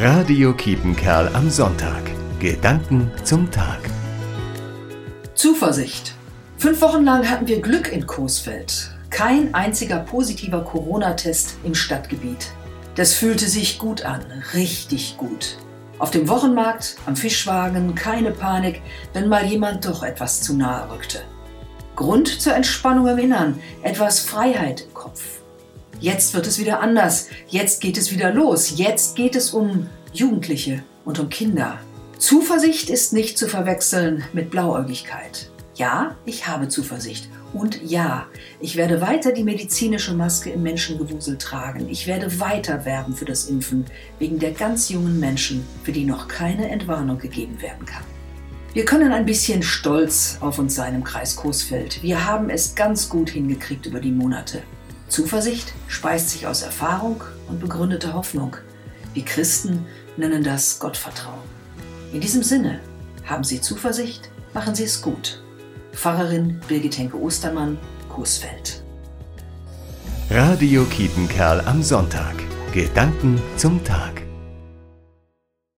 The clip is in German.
Radio Kiepenkerl am Sonntag. Gedanken zum Tag. Zuversicht. Fünf Wochen lang hatten wir Glück in Coesfeld. Kein einziger positiver Corona-Test im Stadtgebiet. Das fühlte sich gut an, richtig gut. Auf dem Wochenmarkt, am Fischwagen, keine Panik, wenn mal jemand doch etwas zu nahe rückte. Grund zur Entspannung im Innern, etwas Freiheit im Kopf. Jetzt wird es wieder anders, jetzt geht es wieder los, jetzt geht es um Jugendliche und um Kinder. Zuversicht ist nicht zu verwechseln mit Blauäugigkeit. Ja, ich habe Zuversicht. Und ja, ich werde weiter die medizinische Maske im Menschengewusel tragen. Ich werde weiter werben für das Impfen, wegen der ganz jungen Menschen, für die noch keine Entwarnung gegeben werden kann. Wir können ein bisschen stolz auf uns sein im Kreis Coesfeld. Wir haben es ganz gut hingekriegt über die Monate. Zuversicht speist sich aus Erfahrung und begründeter Hoffnung. Wir Christen nennen das Gottvertrauen. In diesem Sinne, haben Sie Zuversicht, machen Sie es gut. Pfarrerin Birgit Henke Ostermann, Coesfeld. Radio Kiepenkerl am Sonntag. Gedanken zum Tag.